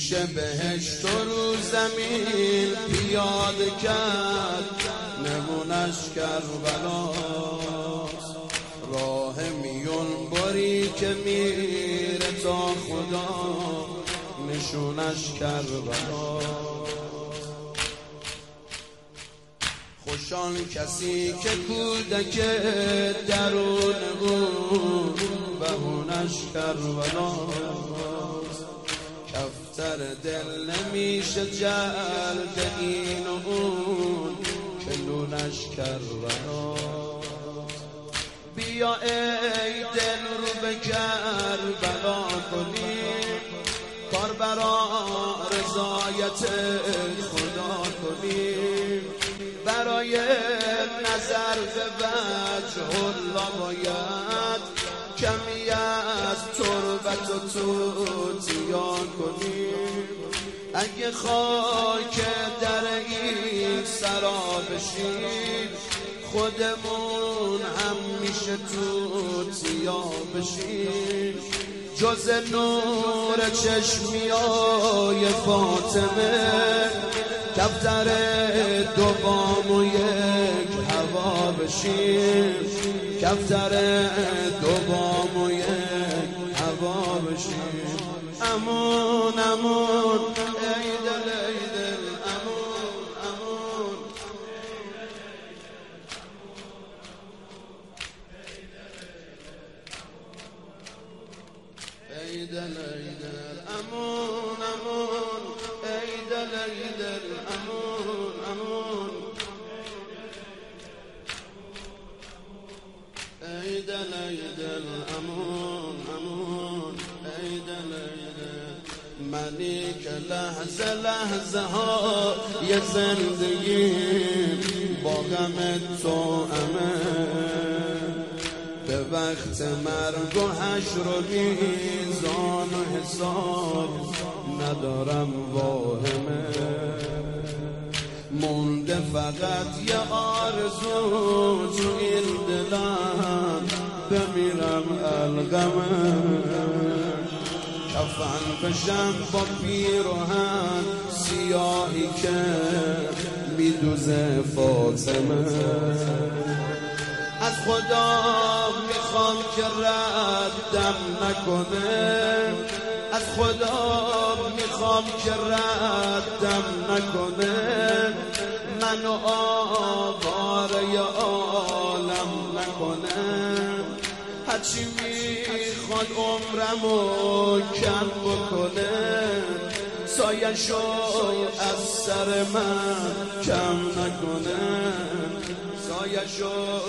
میشه بهشت رو زمین پیاده کرد. نمونش کربلاست. راه میون باری که میره تا خدا. نشونش کربلاست. خوشان کسی که کودک درون بود بهونش کربلاست. کفتر دل نمیشه جلد این و اون که نونش کربلاست بیا ای دل رو به کربلا کنیم کار برا رضایت خدا کنیم برای نظر به وجه الله باید کمی از تربت و توتیان کنیم اگه خاک در این سرا بشیم خودمون هم میشه توتیا بشیم جز نور چشمیای فاطمه کفتر دو بام و یک هوا بشیم کفتر دو بام و یک هوا بشیم امون امون ای دل ای دل امون امون ای دل ای دل امون امون ای دل ای دل امون امون ای دل ای دل امون منی که لحظه لحظه ها یه زندگی با غم تو به وقت مرگ و حشر و میزان و حساب ندارم واهمه. مونده فقط یه آرزو تو این دلم. بمیرم الغمه. کفن بشم با پیروهن سیاهی که میدوزه فاطمه. از خدا می‌خوام که ردم نکنه. از خدا می‌خوام که ردم نکنه. منو آواره عالم هرچی می‌خواد عمرمو کم بکنه سایشو از سر من کم نکنه. سایشو